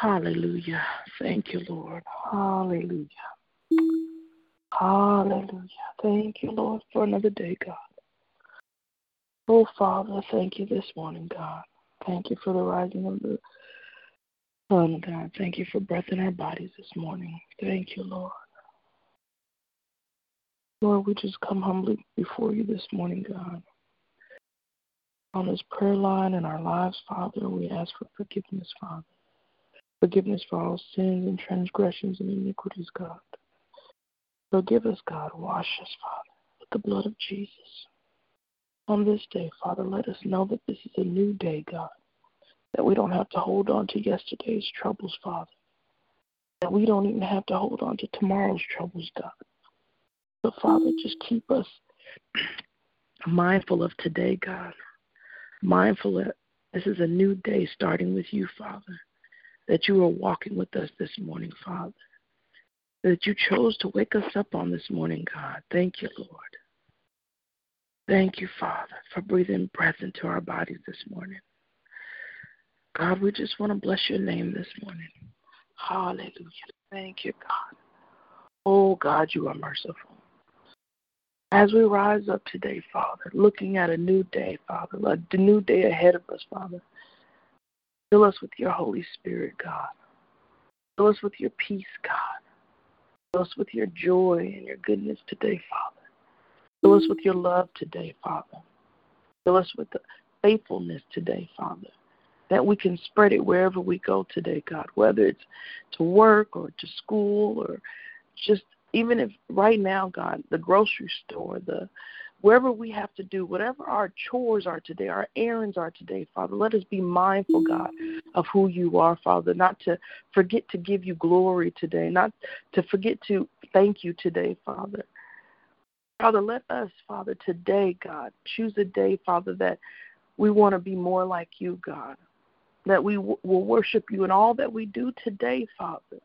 Hallelujah. Thank you, Lord. Hallelujah. Hallelujah. Thank you, Lord, for another day, God. Oh, Father, thank you this morning, God. Thank you for the rising of the sun, God. Thank you for breath in our bodies this morning. Thank you, Lord. Lord, we just come humbly before you this morning, God. On this prayer line in our lives, Father, we ask for forgiveness, Father. Forgiveness for all sins and transgressions and iniquities, God. Forgive us, God. Wash us, Father, with the blood of Jesus. On this day, Father, let us know that this is a new day, God. That we don't have to hold on to yesterday's troubles, Father. That we don't even have to hold on to tomorrow's troubles, God. But, Father, just keep us mindful of today, God. Mindful that this is a new day starting with you, Father. That you are walking with us this morning, Father. That you chose to wake us up on this morning, God. Thank you, Lord. Thank you, Father, for breathing breath into our bodies this morning. God, we just want to bless your name this morning. Hallelujah. Thank you, God. Oh, God, you are merciful. As we rise up today, Father, looking at a new day, Father, a new day ahead of us, Father, fill us with your Holy Spirit, God. Fill us with your peace, God. Fill us with your joy and your goodness today, Father. Fill us with your love today, Father. Fill us with the faithfulness today, Father, that we can spread it wherever we go today, God, whether it's to work or to school or just even if right now, God, the grocery store, the wherever we have to do, whatever our chores are today, our errands are today, Father, let us be mindful, God, of who you are, Father, not to forget to give you glory today, not to forget to thank you today, Father. Father, let us, Father, today, God, choose a day, Father, that we want to be more like you, God, that we w- will worship you in all that we do today, Father.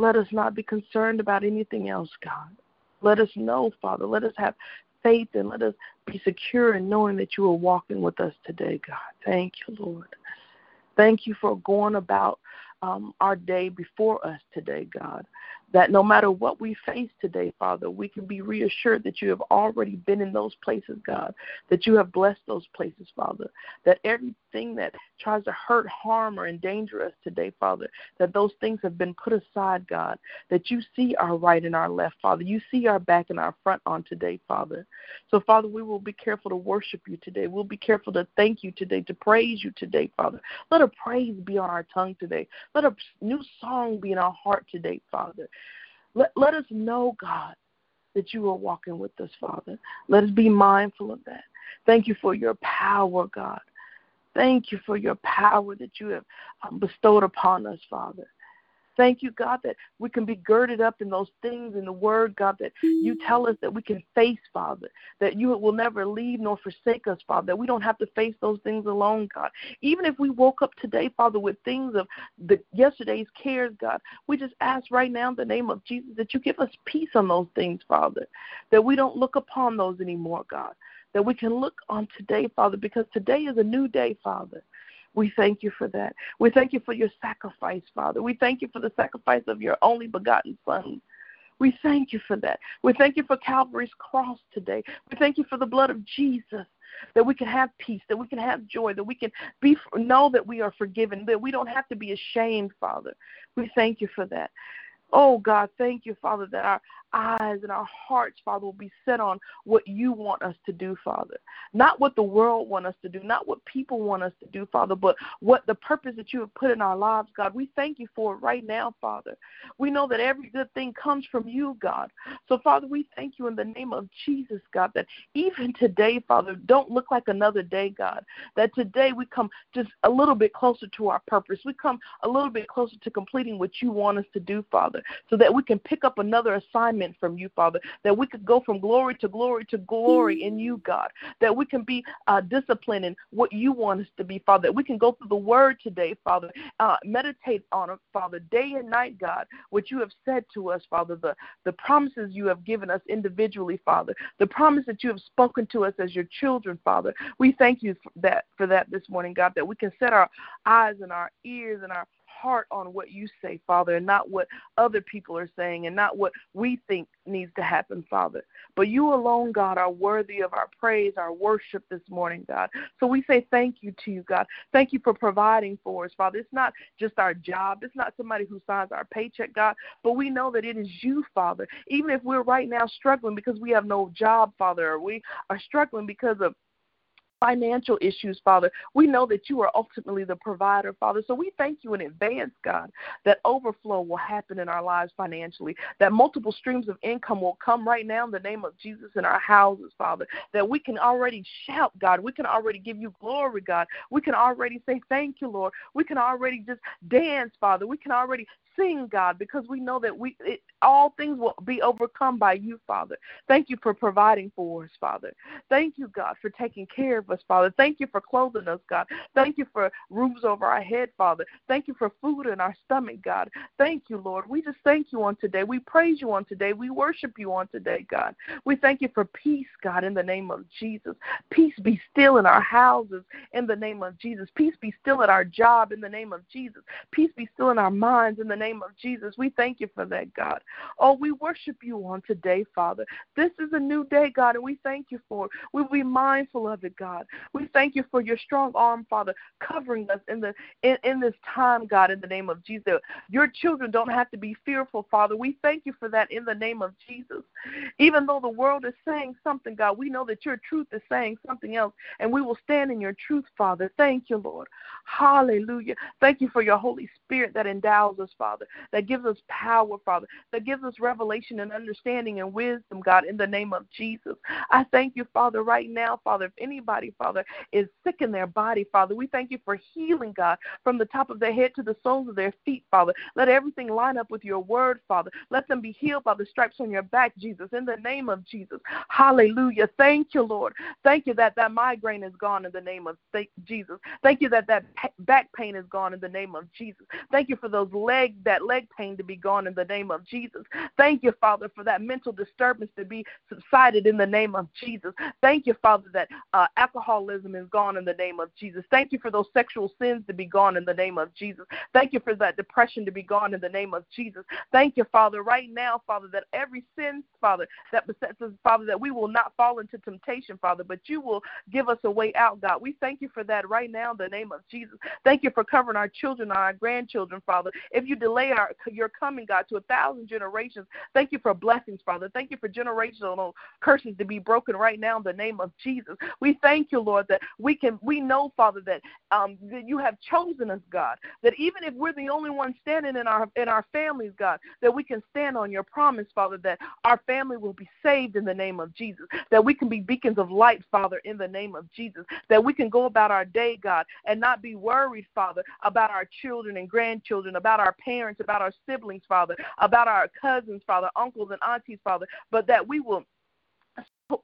Let us not be concerned about anything else, God. Let us know, Father. Let us have faith and let us be secure in knowing that you are walking with us today, God. Thank you, Lord. Thank you for going about um, our day before us today, God that no matter what we face today, Father, we can be reassured that you have already been in those places, God, that you have blessed those places, Father, that everything that tries to hurt, harm, or endanger us today, Father, that those things have been put aside, God, that you see our right and our left, Father. You see our back and our front on today, Father. So, Father, we will be careful to worship you today. We'll be careful to thank you today, to praise you today, Father. Let a praise be on our tongue today. Let a new song be in our heart today, Father. Let, let us know, God, that you are walking with us, Father. Let us be mindful of that. Thank you for your power, God. Thank you for your power that you have um, bestowed upon us, Father. Thank you, God, that we can be girded up in those things in the Word, God, that you tell us that we can face, Father, that you will never leave nor forsake us, Father, that we don't have to face those things alone, God. Even if we woke up today, Father, with things of the yesterday's cares, God, we just ask right now in the name of Jesus that you give us peace on those things, Father, that we don't look upon those anymore, God, that we can look on today, Father, because today is a new day, Father. We thank you for that. We thank you for your sacrifice, Father. We thank you for the sacrifice of your only begotten Son. We thank you for that. We thank you for Calvary's cross today. We thank you for the blood of Jesus that we can have peace, that we can have joy, that we can be know that we are forgiven, that we don't have to be ashamed, Father. We thank you for that. Oh God, thank you, Father, that our, eyes and our hearts, Father, will be set on what you want us to do, Father. Not what the world want us to do, not what people want us to do, Father, but what the purpose that you have put in our lives, God. We thank you for it right now, Father. We know that every good thing comes from you, God. So, Father, we thank you in the name of Jesus, God, that even today, Father, don't look like another day, God. That today we come just a little bit closer to our purpose. We come a little bit closer to completing what you want us to do, Father, so that we can pick up another assignment from you, Father, that we could go from glory to glory to glory in you, God, that we can be uh, disciplined in what you want us to be, Father, that we can go through the word today, Father, uh, meditate on it, Father, day and night, God, what you have said to us, Father, the, the promises you have given us individually, Father, the promise that you have spoken to us as your children, Father. We thank you for that for that this morning, God, that we can set our eyes and our ears and our heart on what you say, Father, and not what other people are saying and not what we think needs to happen, Father. But you alone, God, are worthy of our praise, our worship this morning, God. So we say thank you to you, God. Thank you for providing for us, Father. It's not just our job, it's not somebody who signs our paycheck, God, but we know that it is you, Father. Even if we're right now struggling because we have no job, Father, or we are struggling because of financial issues, Father. We know that you are ultimately the provider, Father. So we thank you in advance, God, that overflow will happen in our lives financially, that multiple streams of income will come right now in the name of Jesus in our houses, Father, that we can already shout, God. We can already give you glory, God. We can already say thank you, Lord. We can already just dance, Father. We can already sing, God, because we know that we it, all things will be overcome by you, Father. Thank you for providing for us, Father. Thank you, God, for taking care of us, Father. Thank you for clothing us, God. Thank you for roofs over our head, Father. Thank you for food in our stomach, God. Thank you, Lord. We just thank you on today. We praise you on today. We worship you on today, God. We thank you for peace, God, in the name of Jesus. Peace be still in our houses in the name of Jesus. Peace be still at our job in the name of Jesus. Peace be still in our minds in the name of Jesus. We thank you for that, God. Oh, we worship you on today, Father. This is a new day, God, and we thank you for it. We'll be mindful of it, God. We thank you for your strong arm, Father, covering us in the in, in this time, God, in the name of Jesus. Your children don't have to be fearful, Father. We thank you for that in the name of Jesus. Even though the world is saying something, God, we know that your truth is saying something else, and we will stand in your truth, Father. Thank you, Lord. Hallelujah. Thank you for your Holy Spirit that endows us, Father, that gives us power, Father, that gives us revelation and understanding and wisdom, God, in the name of Jesus. I thank you, Father, right now, Father. If anybody, Father, is sick in their body, Father, we thank you for healing, God, from the top of their head to the soles of their feet, Father. Let everything line up with your word, Father. Let them be healed by the stripes on your back, Jesus, in the name of Jesus. Hallelujah. Thank you, Lord. Thank you that that migraine is gone in the name of Jesus. Thank you that that back pain is gone in the name of Jesus. Thank you for those leg that leg pain to be gone in the name of Jesus. Thank you, Father, for that mental disturbance to be subsided in the name of Jesus. Thank you, Father, that uh, alcoholism is gone in the name of Jesus. Thank you for those sexual sins to be gone in the name of Jesus. Thank you for that depression to be gone in the name of Jesus. Thank you, Father, right now, Father, that every sin, Father, that besets us, Father, that we will not fall into temptation, Father, but you will give us a way out, God. We thank you for that right now in the name of Jesus. Thank you for covering our children our grandchildren, Father. If you delay our your coming, God, to a thousand generations, thank you for blessings, Father. Thank you for generational curses to be broken right now in the name of Jesus. We thank you, Lord, that we can we know, Father, that um that you have chosen us, God. That even if we're the only ones standing in our in our families, God, that we can stand on your promise, Father, that our family will be saved in the name of Jesus. That we can be beacons of light, Father, in the name of Jesus. That we can go about our day, God, and not be worried, Father, about our children and grandchildren, about our parents, about our siblings, Father, about our cousins, Father, uncles and aunties, Father, but that we will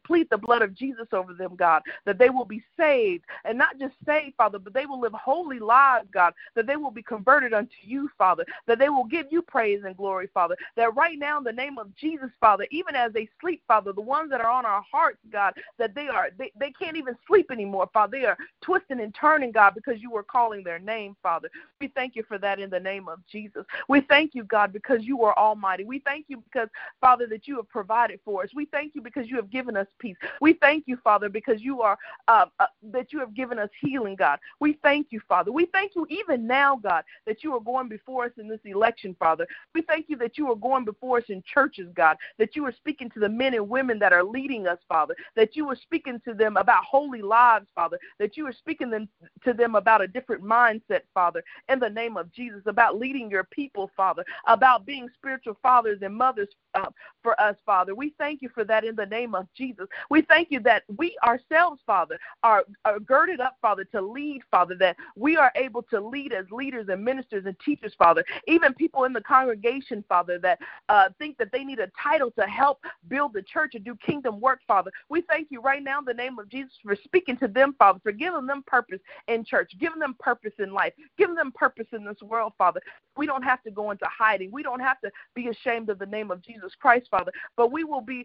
plead the blood of Jesus over them, God, that they will be saved and not just saved, Father, but they will live holy lives, God, that they will be converted unto you, Father, that they will give you praise and glory, Father, that right now in the name of Jesus, Father, even as they sleep, Father, the ones that are on our hearts, God, that they are, they, they can't even sleep anymore, Father. They are twisting and turning, God, because you were calling their name, Father. We thank you for that in the name of Jesus. We thank you, God, because you are almighty. We thank you because, Father, that you have provided for us. We thank you because you have given given us peace. We thank you, Father, because you are uh, uh, that you have given us healing, God. We thank you, Father. We thank you even now, God, that you are going before us in this election, Father. We thank you that you are going before us in churches, God, that you are speaking to the men and women that are leading us, Father, that you are speaking to them about holy lives, Father, that you are speaking them, to them about a different mindset, Father, in the name of Jesus, about leading your people, Father, about being spiritual fathers and mothers uh, for us, Father. We thank you for that in the name of Jesus. We thank you that we ourselves, Father, are, are girded up, Father, to lead, Father, that we are able to lead as leaders and ministers and teachers, Father. Even people in the congregation, Father, that uh, think that they need a title to help build the church and do kingdom work, Father. We thank you right now in the name of Jesus for speaking to them, Father, for giving them purpose in church, giving them purpose in life, giving them purpose in this world, Father. We don't have to go into hiding. We don't have to be ashamed of the name of Jesus Christ, Father, but we will be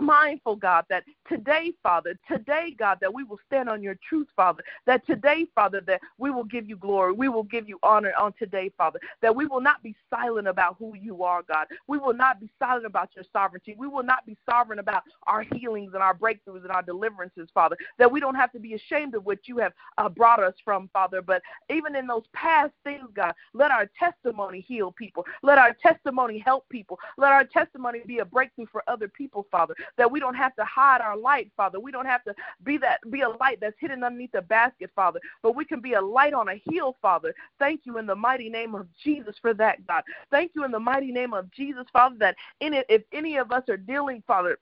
mindful, God, that today, Father, today, God, that we will stand on your truth, Father, that today, Father, that we will give you glory, we will give you honor on today, Father, that we will not be silent about who you are, God. We will not be silent about your sovereignty. We will not be sovereign about our healings and our breakthroughs and our deliverances, Father, that we don't have to be ashamed of what you have uh, brought us from, Father, but even in those past things, God, let our testimony heal people. Let our testimony help people. Let our testimony be a breakthrough for other people, Father that we don't have to hide our light, Father. We don't have to be that be a light that's hidden underneath the basket, Father, but we can be a light on a hill, Father. Thank you in the mighty name of Jesus for that, God. Thank you in the mighty name of Jesus, Father, that in it, if any of us are dealing, Father,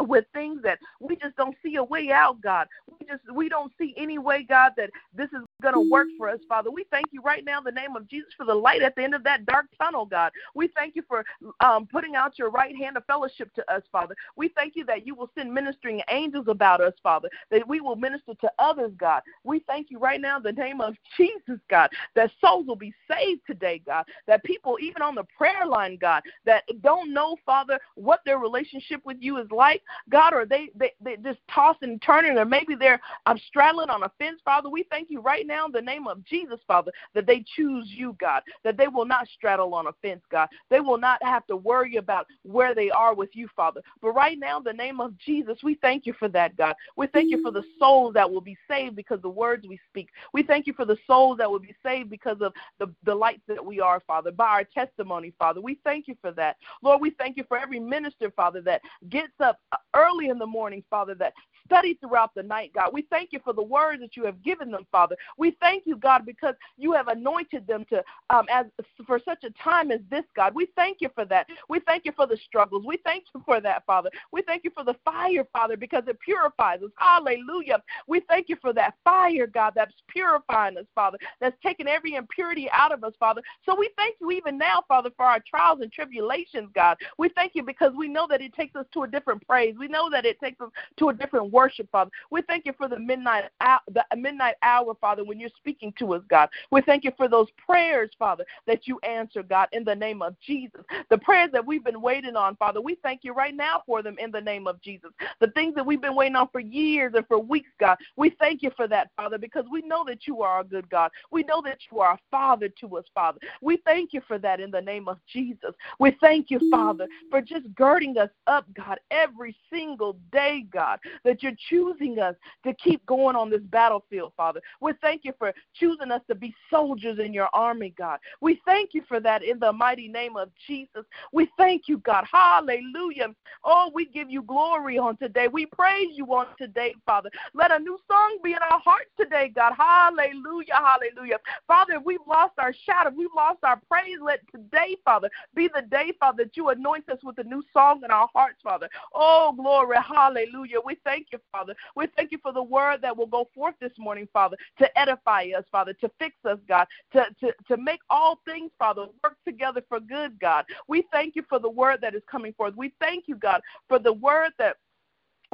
with things that we just don't see a way out, God. We just we don't see any way, God, that this is going to work for us, Father. We thank you right now in the name of Jesus for the light at the end of that dark tunnel, God. We thank you for um, putting out your right hand of fellowship to us, Father. We thank you that you will send ministering angels about us, Father, that we will minister to others, God. We thank you right now in the name of Jesus, God, that souls will be saved today, God, that people, even on the prayer line, God, that don't know, Father, what their relationship with you is like, God, or they, they, they just tossing and turning, or maybe they're um, straddling on a fence, Father. We thank you right now in the name of Jesus, Father, that they choose you, God, that they will not straddle on a fence, God. They will not have to worry about where they are with you, Father. But right now, in the name of Jesus, we thank you for that, God. We thank you for the souls that will be saved because the words we speak. We thank you for the souls that will be saved because of the, the lights that we are, Father, by our testimony, Father. We thank you for that. Lord, we thank you for every minister, Father, that gets up early in the morning, Father, that study throughout the night, God. We thank you for the words that you have given them, Father. We thank you, God, because you have anointed them to um, as for such a time as this, God. We thank you for that. We thank you for the struggles. We thank you for that, Father. We thank you for the fire, Father, because it purifies us. Hallelujah. We thank you for that fire, God, that's purifying us, Father, that's taking every impurity out of us, Father. So we thank you even now, Father, for our trials and tribulations, God. We thank you because we know that it takes us to a different praise. We know that it takes us to a different worship, Father. We thank you for the midnight hour, the midnight hour, Father, when you're speaking to us, God. We thank you for those prayers, Father, that you answer, God, in the name of Jesus. The prayers that we've been waiting on, Father, we thank you right now for them in the name of Jesus. The things that we've been waiting on for years and for weeks, God, we thank you for that, Father, because we know that you are a good God. We know that you are a Father to us, Father. We thank you for that in the name of Jesus. We thank you, Father, for just girding us up, God, every single day, God, that you're choosing us to keep going on this battlefield, Father. We thank you for choosing us to be soldiers in your army, God. We thank you for that in the mighty name of Jesus. We thank you, God. Hallelujah. Oh, we give you glory on today. We praise you on today, Father. Let a new song be in our hearts today, God. Hallelujah. Hallelujah. Father, we've lost our shadow. We've lost our praise. Let today, Father, be the day, Father, that you anoint us with a new song in our hearts, Father. Oh, glory. Hallelujah. We thank you, Father. We thank you for the word that will go forth this morning, Father, to edify us, Father, to fix us, God, to, to, to make all things, Father, work together for good, God. We thank you for the word that is coming forth. We thank you, God, for the word that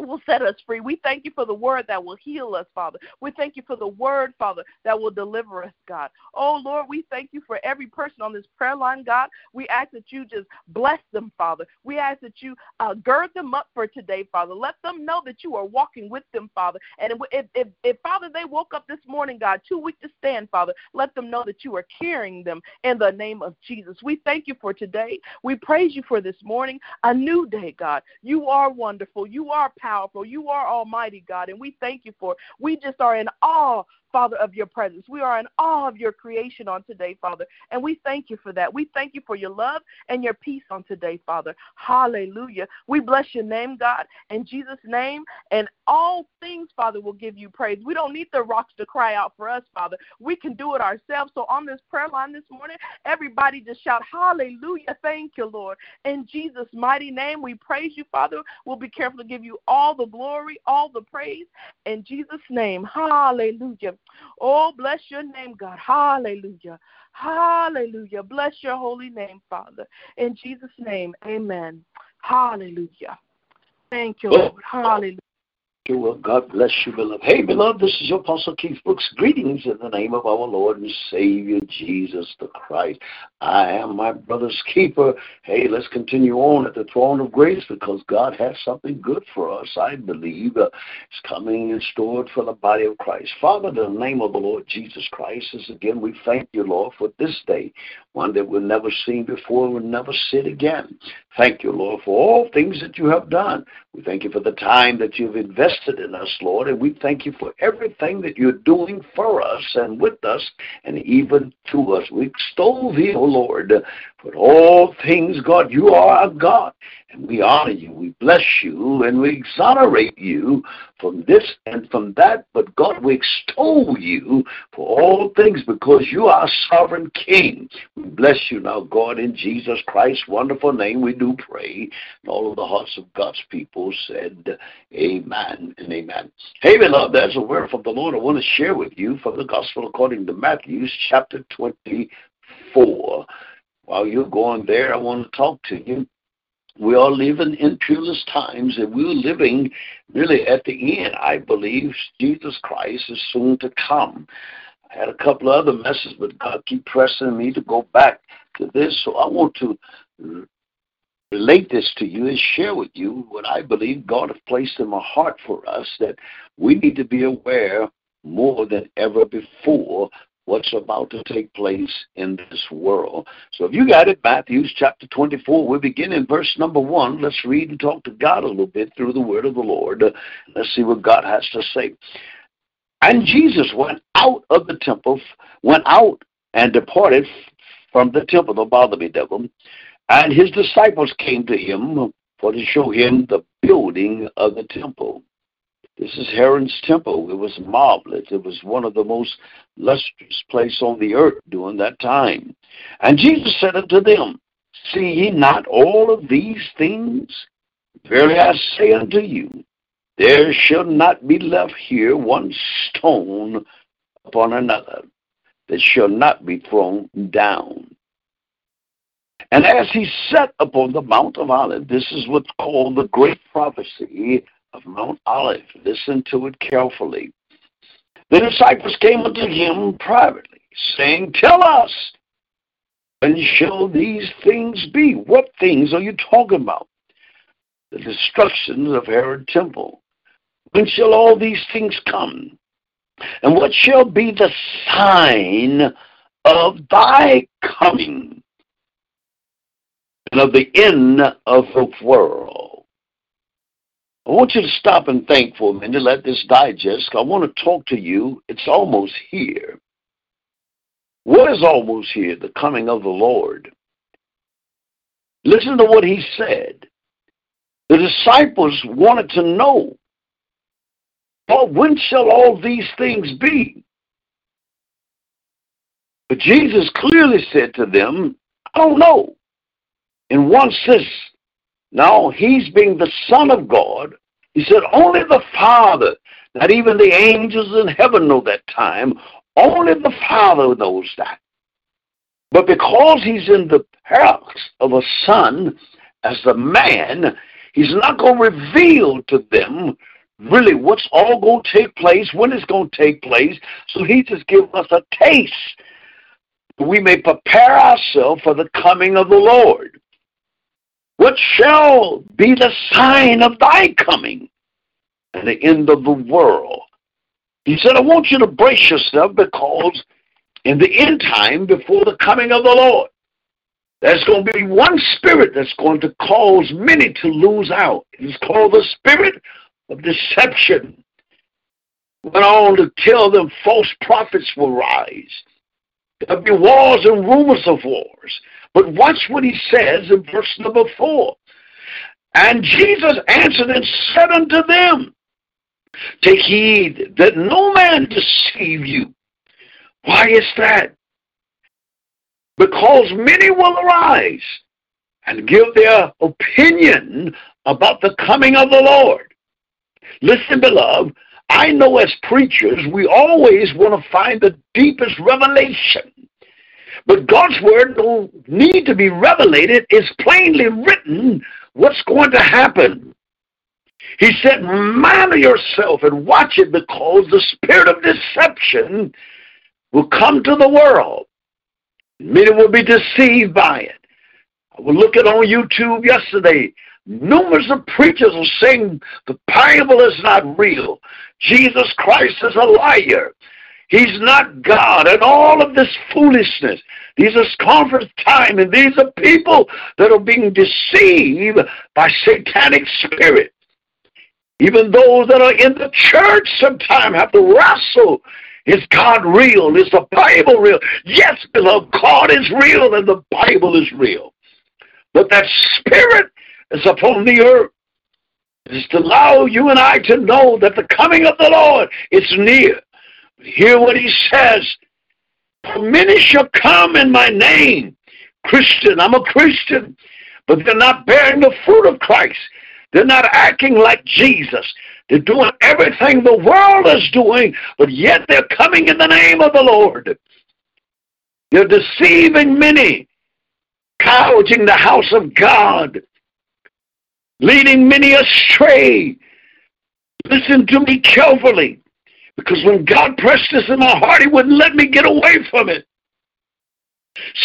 will set us free. We thank you for the word that will heal us, Father. We thank you for the word, Father, that will deliver us, God. Oh, Lord, we thank you for every person on this prayer line, God. We ask that you just bless them, Father. We ask that you uh, gird them up for today, Father. Let them know that you are walking with them, Father. And if, if, if, Father, they woke up this morning, God, too weak to stand, Father, let them know that you are carrying them in the name of Jesus. We thank you for today. We praise you for this morning, a new day, God. You are wonderful. You are powerful powerful. You are almighty, God, and we thank you for it. We just are in awe Father, of your presence. We are in awe of your creation on today, Father, and we thank you for that. We thank you for your love and your peace on today, Father. Hallelujah. We bless your name, God, in Jesus' name, and all things, Father, will give you praise. We don't need the rocks to cry out for us, Father. We can do it ourselves. So on this prayer line this morning, everybody just shout, Hallelujah. Thank you, Lord. In Jesus' mighty name, we praise you, Father. We'll be careful to give you all the glory, all the praise. In Jesus' name, hallelujah. Oh, bless your name, God. Hallelujah. Hallelujah. Bless your holy name, Father. In Jesus' name, amen. Hallelujah. Thank you, oh. Lord. Hallelujah Well, God bless you, beloved. Hey, beloved, this is your Apostle Keith Brooks. Greetings in the name of our Lord and Savior, Jesus the Christ. I am my brother's keeper. Hey, let's continue on at the throne of grace because God has something good for us, I believe. Uh, it's coming and stored for the body of Christ. Father, in the name of the Lord Jesus Christ, is again, we thank you, Lord, for this day, one that we've never seen before, we'll never see again. Thank you, Lord, for all things that you have done. We thank you for the time that you've invested in us, Lord, and we thank you for everything that you're doing for us and with us and even to us. We extol thee, O Lord, for all things, God. You are our God, and we honor you, we bless you, and we exonerate you from this and from that. But God, we extol you for all things because you are sovereign King. We bless you now, God, in Jesus Christ's wonderful name. We do pray. And all of the hearts of God's people said, Amen and amen. Hey, beloved, there's a word from the Lord I want to share with you from the Gospel according to Matthew, chapter 24. While you're going there, I want to talk to you we are living in peerless times, and we're living really at the end. I believe Jesus Christ is soon to come. I had a couple of other messages, but God keep pressing me to go back to this. So I want to relate this to you and share with you what I believe God has placed in my heart for us that we need to be aware more than ever before what's about to take place in this world. So if you got it, Matthew chapter 24, we begin in verse number 1. Let's read and talk to God a little bit through the word of the Lord. Let's see what God has to say. And Jesus went out of the temple, went out and departed from the temple, don't bother me, devil. And his disciples came to him for to show him the building of the temple. This is Herod's temple. It was marvelous. It was one of the most lustrous places on the earth during that time. And Jesus said unto them, See ye not all of these things? Verily I say unto you, there shall not be left here one stone upon another that shall not be thrown down. And as he sat upon the Mount of Olives, this is what's called the great prophecy of Mount Olive. Listen to it carefully. The disciples came unto him privately, saying, Tell us, when shall these things be? What things are you talking about? The destruction of Herod temple. When shall all these things come? And what shall be the sign of thy coming and of the end of the world? I want you to stop and think for a minute, let this digest. I want to talk to you. It's almost here. What is almost here? The coming of the Lord. Listen to what he said. The disciples wanted to know, well, when shall all these things be? But Jesus clearly said to them, I don't know. In one sense, now, he's being the Son of God. He said, only the Father, not even the angels in heaven know that time. Only the Father knows that. But because he's in the paradox of a son as a man, He's not going to reveal to them really what's all going to take place, when it's going to take place. So he just gives us a taste. We may prepare ourselves for the coming of the Lord. What shall be the sign of thy coming and the end of the world? He said, I want you to brace yourself because in the end time, before the coming of the Lord, there's going to be one spirit that's going to cause many to lose out. It's called the spirit of deception. Went on to tell them false prophets will rise. There'll be wars and rumors of wars. But watch what he says in verse number four. And Jesus answered and said unto them, Take heed that no man deceive you. Why is that? Because many will arise and give their opinion about the coming of the Lord. Listen, beloved, I know as preachers, we always want to find the deepest revelation. But God's word don't need to be revelated. It's plainly written what's going to happen. He said, Mind yourself and watch it because the spirit of deception will come to the world. Many will be deceived by it. I was looking on YouTube yesterday. Numerous of preachers are saying the Bible is not real. Jesus Christ is a liar. He's not God and all of this foolishness. These are conference time and these are people that are being deceived by satanic spirit. Even those that are in the church sometimes have to wrestle. Is God real? Is the Bible real? Yes, beloved, God is real and the Bible is real. But that spirit is upon the earth is to allow you and I to know that the coming of the Lord is near. Hear what he says. Many shall come in my name. Christian, I'm a Christian, but they're not bearing the fruit of Christ. They're not acting like Jesus. They're doing everything the world is doing, but yet they're coming in the name of the Lord. They're deceiving many, gouging the house of God, leading many astray. Listen to me carefully. Because when God pressed this in my heart, He wouldn't let me get away from it.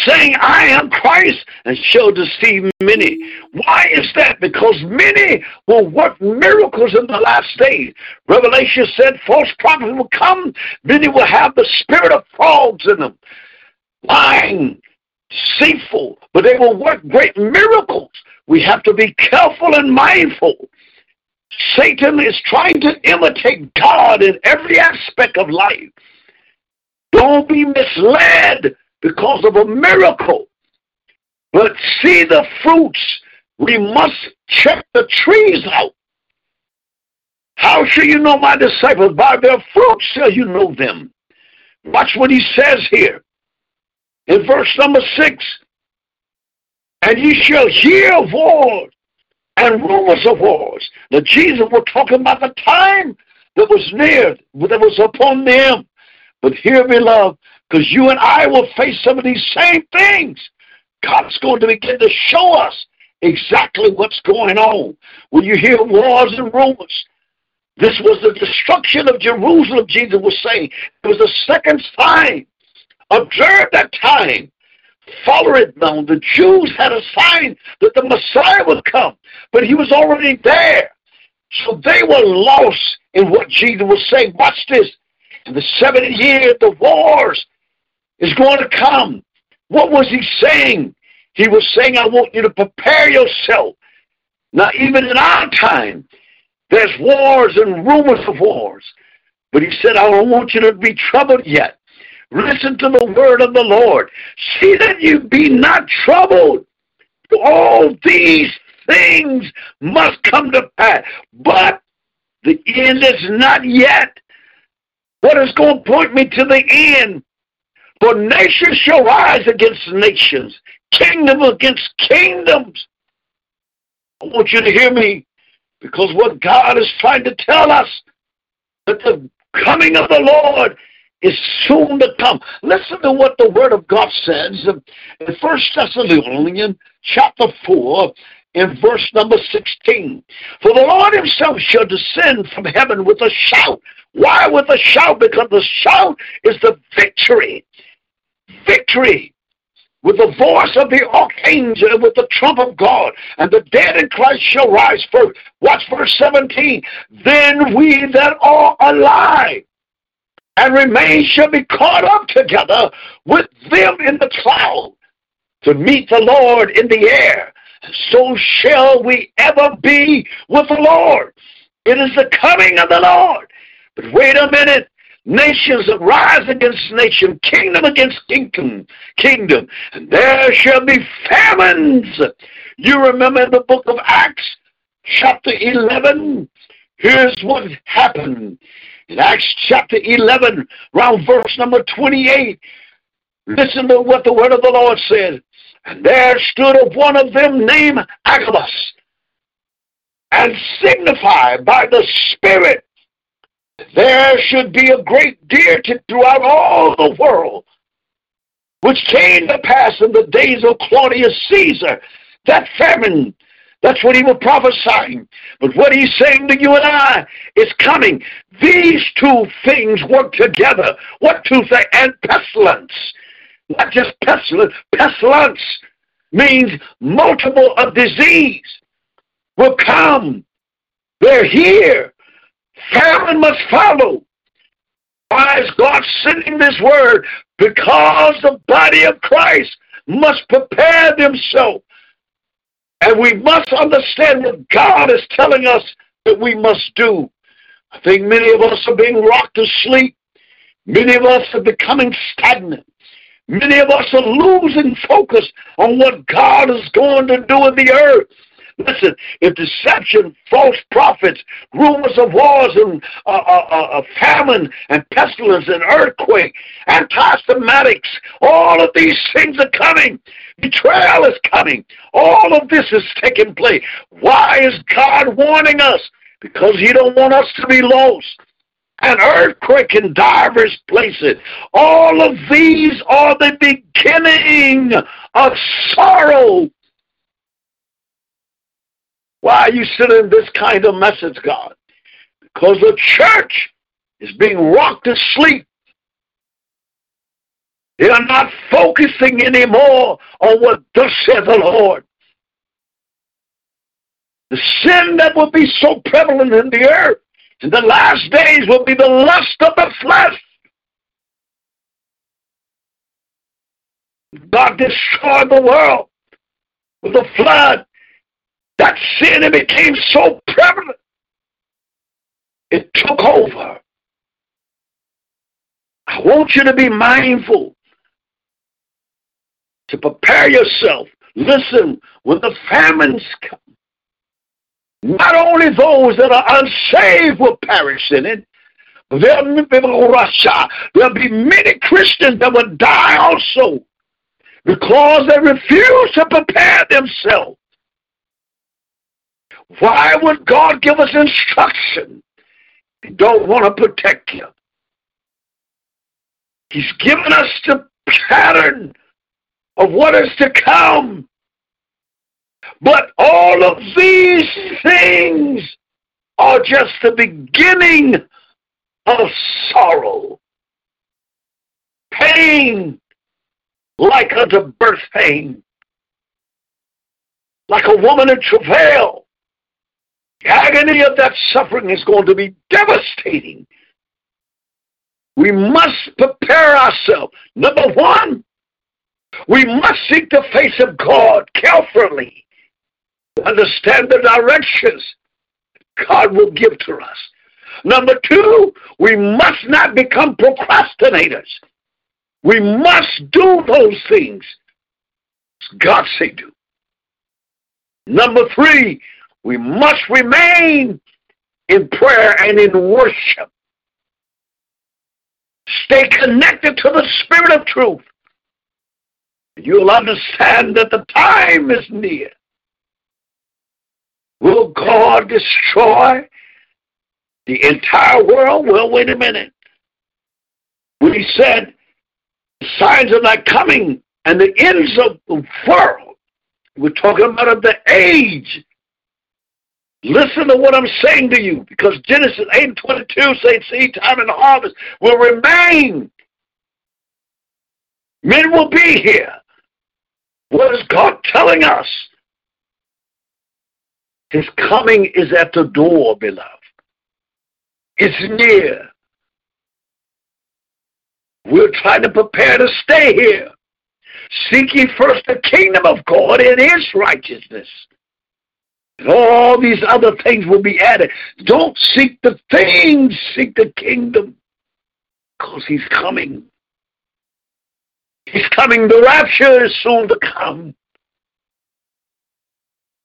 Saying, I am Christ and shall deceive many. Why is that? Because many will work miracles in the last days. Revelation said false prophets will come. Many will have the spirit of frogs in them. Lying, deceitful, but they will work great miracles. We have to be careful and mindful Satan is trying to imitate God in every aspect of life. Don't be misled because of a miracle, but see the fruits. We must check the trees out. How shall you know my disciples? By their fruits shall you know them. Watch what he says here in verse number six. And ye shall hear wars and rumors of wars. Now, Jesus was talking about the time that was near, that was upon them. But here, beloved, because you and I will face some of these same things, God's going to begin to show us exactly what's going on. When you hear wars and rumors, this was the destruction of Jerusalem, Jesus was saying. It was the second sign. Observe that time follow it now. The Jews had a sign that the Messiah would come, but he was already there. So they were lost in what Jesus was saying. Watch this. In the 70 years, the wars is going to come. What was he saying? He was saying, I want you to prepare yourself. Now, even in our time, there's wars and rumors of wars. But he said, I don't want you to be troubled yet. Listen to the word of the Lord. See that you be not troubled. All these things must come to pass. But the end is not yet. What is going to point me to the end? For nations shall rise against nations, kingdom against kingdoms. I want you to hear me because what God is trying to tell us that the coming of the Lord is soon to come. Listen to what the Word of God says in First Thessalonians chapter 4 in verse number 16. For the Lord himself shall descend from heaven with a shout. Why with a shout? Because the shout is the victory. Victory with the voice of the archangel with the trump of God, and the dead in Christ shall rise first. Watch verse 17. Then we that are alive and remain shall be caught up together with them in the cloud to meet the Lord in the air. So shall we ever be with the Lord. It is the coming of the Lord. But wait a minute. Nations rise against nation, kingdom against kingdom, kingdom, and there shall be famines. You remember the book of Acts, chapter 11? Here's what happened. In Acts chapter 11, round verse number 28, listen to what the word of the Lord said. And there stood up one of them named Agabus, and signified by the Spirit there should be a great deity throughout all the world, which came to pass in the days of Claudius Caesar. That famine, that's what he was prophesying. But what he's saying to you and I is coming. These two things work together. What two things? And pestilence. Not just pestilence. Pestilence means multiple of disease will come. They're here. Famine must follow. Why is God sending this word? Because the body of Christ must prepare themselves. And we must understand what God is telling us that we must do. I think many of us are being rocked to sleep. Many of us are becoming stagnant. Many of us are losing focus on what God is going to do in the earth. Listen, if deception, false prophets, rumors of wars and uh, uh, uh, uh famine and pestilence and earthquake, anti-Semitics, all of these things are coming. Betrayal is coming. All of this is taking place. Why is God warning us? Because He don't want us to be lost an earthquake in divers places. All of these are the beginning of sorrow. Why are you sending this kind of message, God? Because the church is being rocked to sleep. They are not focusing anymore on what thus saith the Lord. The sin that will be so prevalent in the earth in the last days will be the lust of the flesh. God destroyed the world with a flood. That sin it became so prevalent. It took over. I want you to be mindful to prepare yourself. Listen, when the famines come, not only those that are unsaved will perish in it, there'll be, Russia. there'll be many Christians that will die also because they refuse to prepare themselves. Why would God give us instruction? He don't want to protect you. He's given us the pattern of what is to come. But all of these things are just the beginning of sorrow. Pain, like unto birth pain, like a woman in travail. The agony of that suffering is going to be devastating. We must prepare ourselves. Number one, we must seek the face of God carefully understand the directions God will give to us. Number two, we must not become procrastinators. We must do those things God say do. Number three, we must remain in prayer and in worship. Stay connected to the Spirit of truth. You'll understand that the time is near. Will God destroy the entire world? Well, wait a minute. When he said, signs are not coming and the ends of the world We're talking about of the age. Listen to what I'm saying to you, because Genesis 8 and 22 says seed time and harvest will remain. Men will be here. What is God telling us? His coming is at the door, beloved. It's near. We're trying to prepare to stay here. Seek ye first the kingdom of God and his righteousness. And all these other things will be added. Don't seek the things, seek the kingdom. Because he's coming. He's coming. The rapture is soon to come.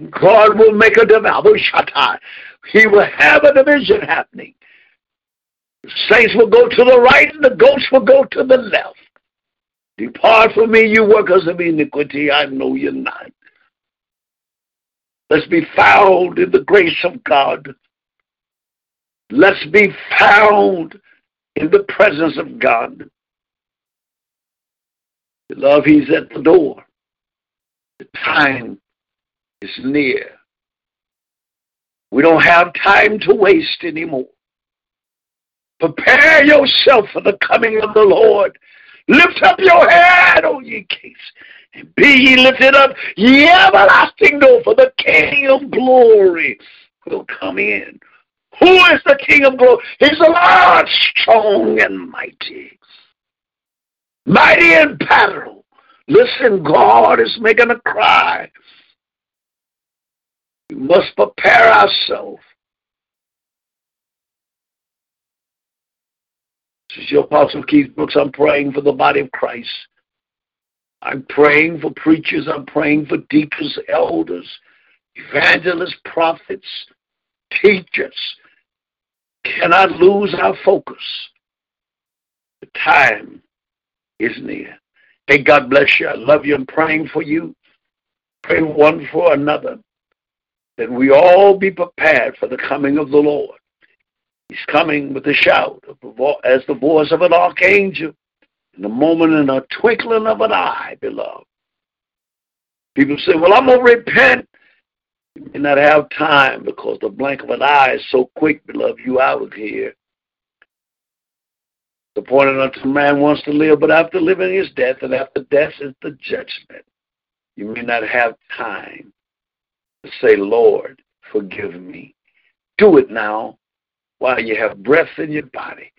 God will make a division. He will have a division happening. Saints will go to the right and the ghosts will go to the left. Depart from me, you workers of iniquity. I know you're not. Let's be found in the grace of God. Let's be found in the presence of God. Beloved, He's at the door. The time is near. We don't have time to waste anymore. Prepare yourself for the coming of the Lord. Lift up your head, O ye kings, and be ye lifted up, ye everlasting door, for the King of glory will come in. Who is the King of glory? He's the Lord, strong and mighty. Mighty in battle. Listen, God is making a cry. We must prepare ourselves. This is your Apostle Keith Brooks. I'm praying for the body of Christ. I'm praying for preachers. I'm praying for deacons, elders, evangelists, prophets, teachers. Cannot lose our focus. The time is near. Hey, God bless you. I love you. I'm praying for you. Pray one for another. That we all be prepared for the coming of the Lord. He's coming with a shout as the voice of an archangel in a moment in a twinkling of an eye, beloved. People say, Well, I'm going to repent. You may not have time because the blink of an eye is so quick, beloved, you out of here. The point unto man wants to live, but after living is death, and after death is the judgment. You may not have time say, Lord, forgive me. Do it now while you have breath in your body,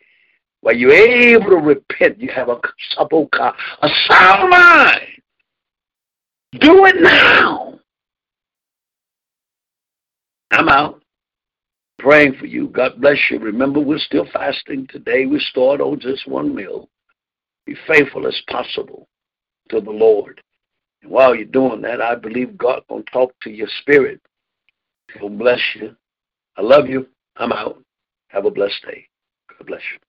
while you're able to repent, you have a saboka, a sound mind. Do it now. I'm out. Praying for you. God bless you. Remember, we're still fasting today. We start on just one meal. Be faithful as possible to the Lord. And while you're doing that, I believe God gonna talk to your spirit. He'll bless you. I love you. I'm out. Have a blessed day. God bless you.